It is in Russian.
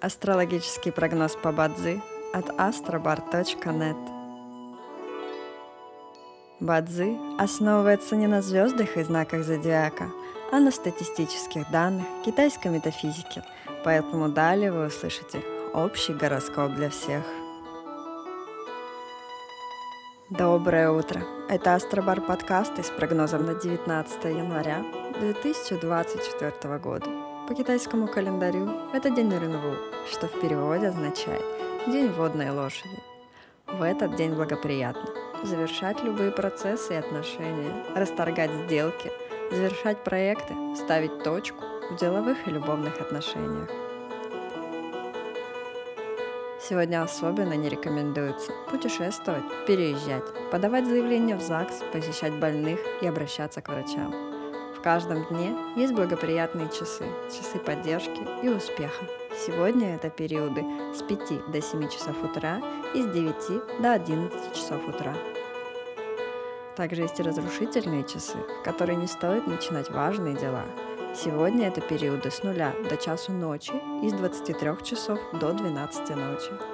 Астрологический прогноз по Бадзи от astrobar.net Бадзи основывается не на звездах и знаках зодиака, а на статистических данных китайской метафизики, поэтому далее вы услышите общий гороскоп для всех. Доброе утро! Это Астробар подкасты с прогнозом на 19 января 2024 года. По китайскому календарю это день Рынву, что в переводе означает «день водной лошади». В этот день благоприятно завершать любые процессы и отношения, расторгать сделки, завершать проекты, ставить точку в деловых и любовных отношениях. Сегодня особенно не рекомендуется путешествовать, переезжать, подавать заявления в ЗАГС, посещать больных и обращаться к врачам. Каждом дне есть благоприятные часы, часы поддержки и успеха. Сегодня это периоды с 5 до 7 часов утра и с 9 до 11 часов утра. Также есть и разрушительные часы, в которые не стоит начинать важные дела. Сегодня это периоды с нуля до часу ночи и с 23 часов до 12 ночи.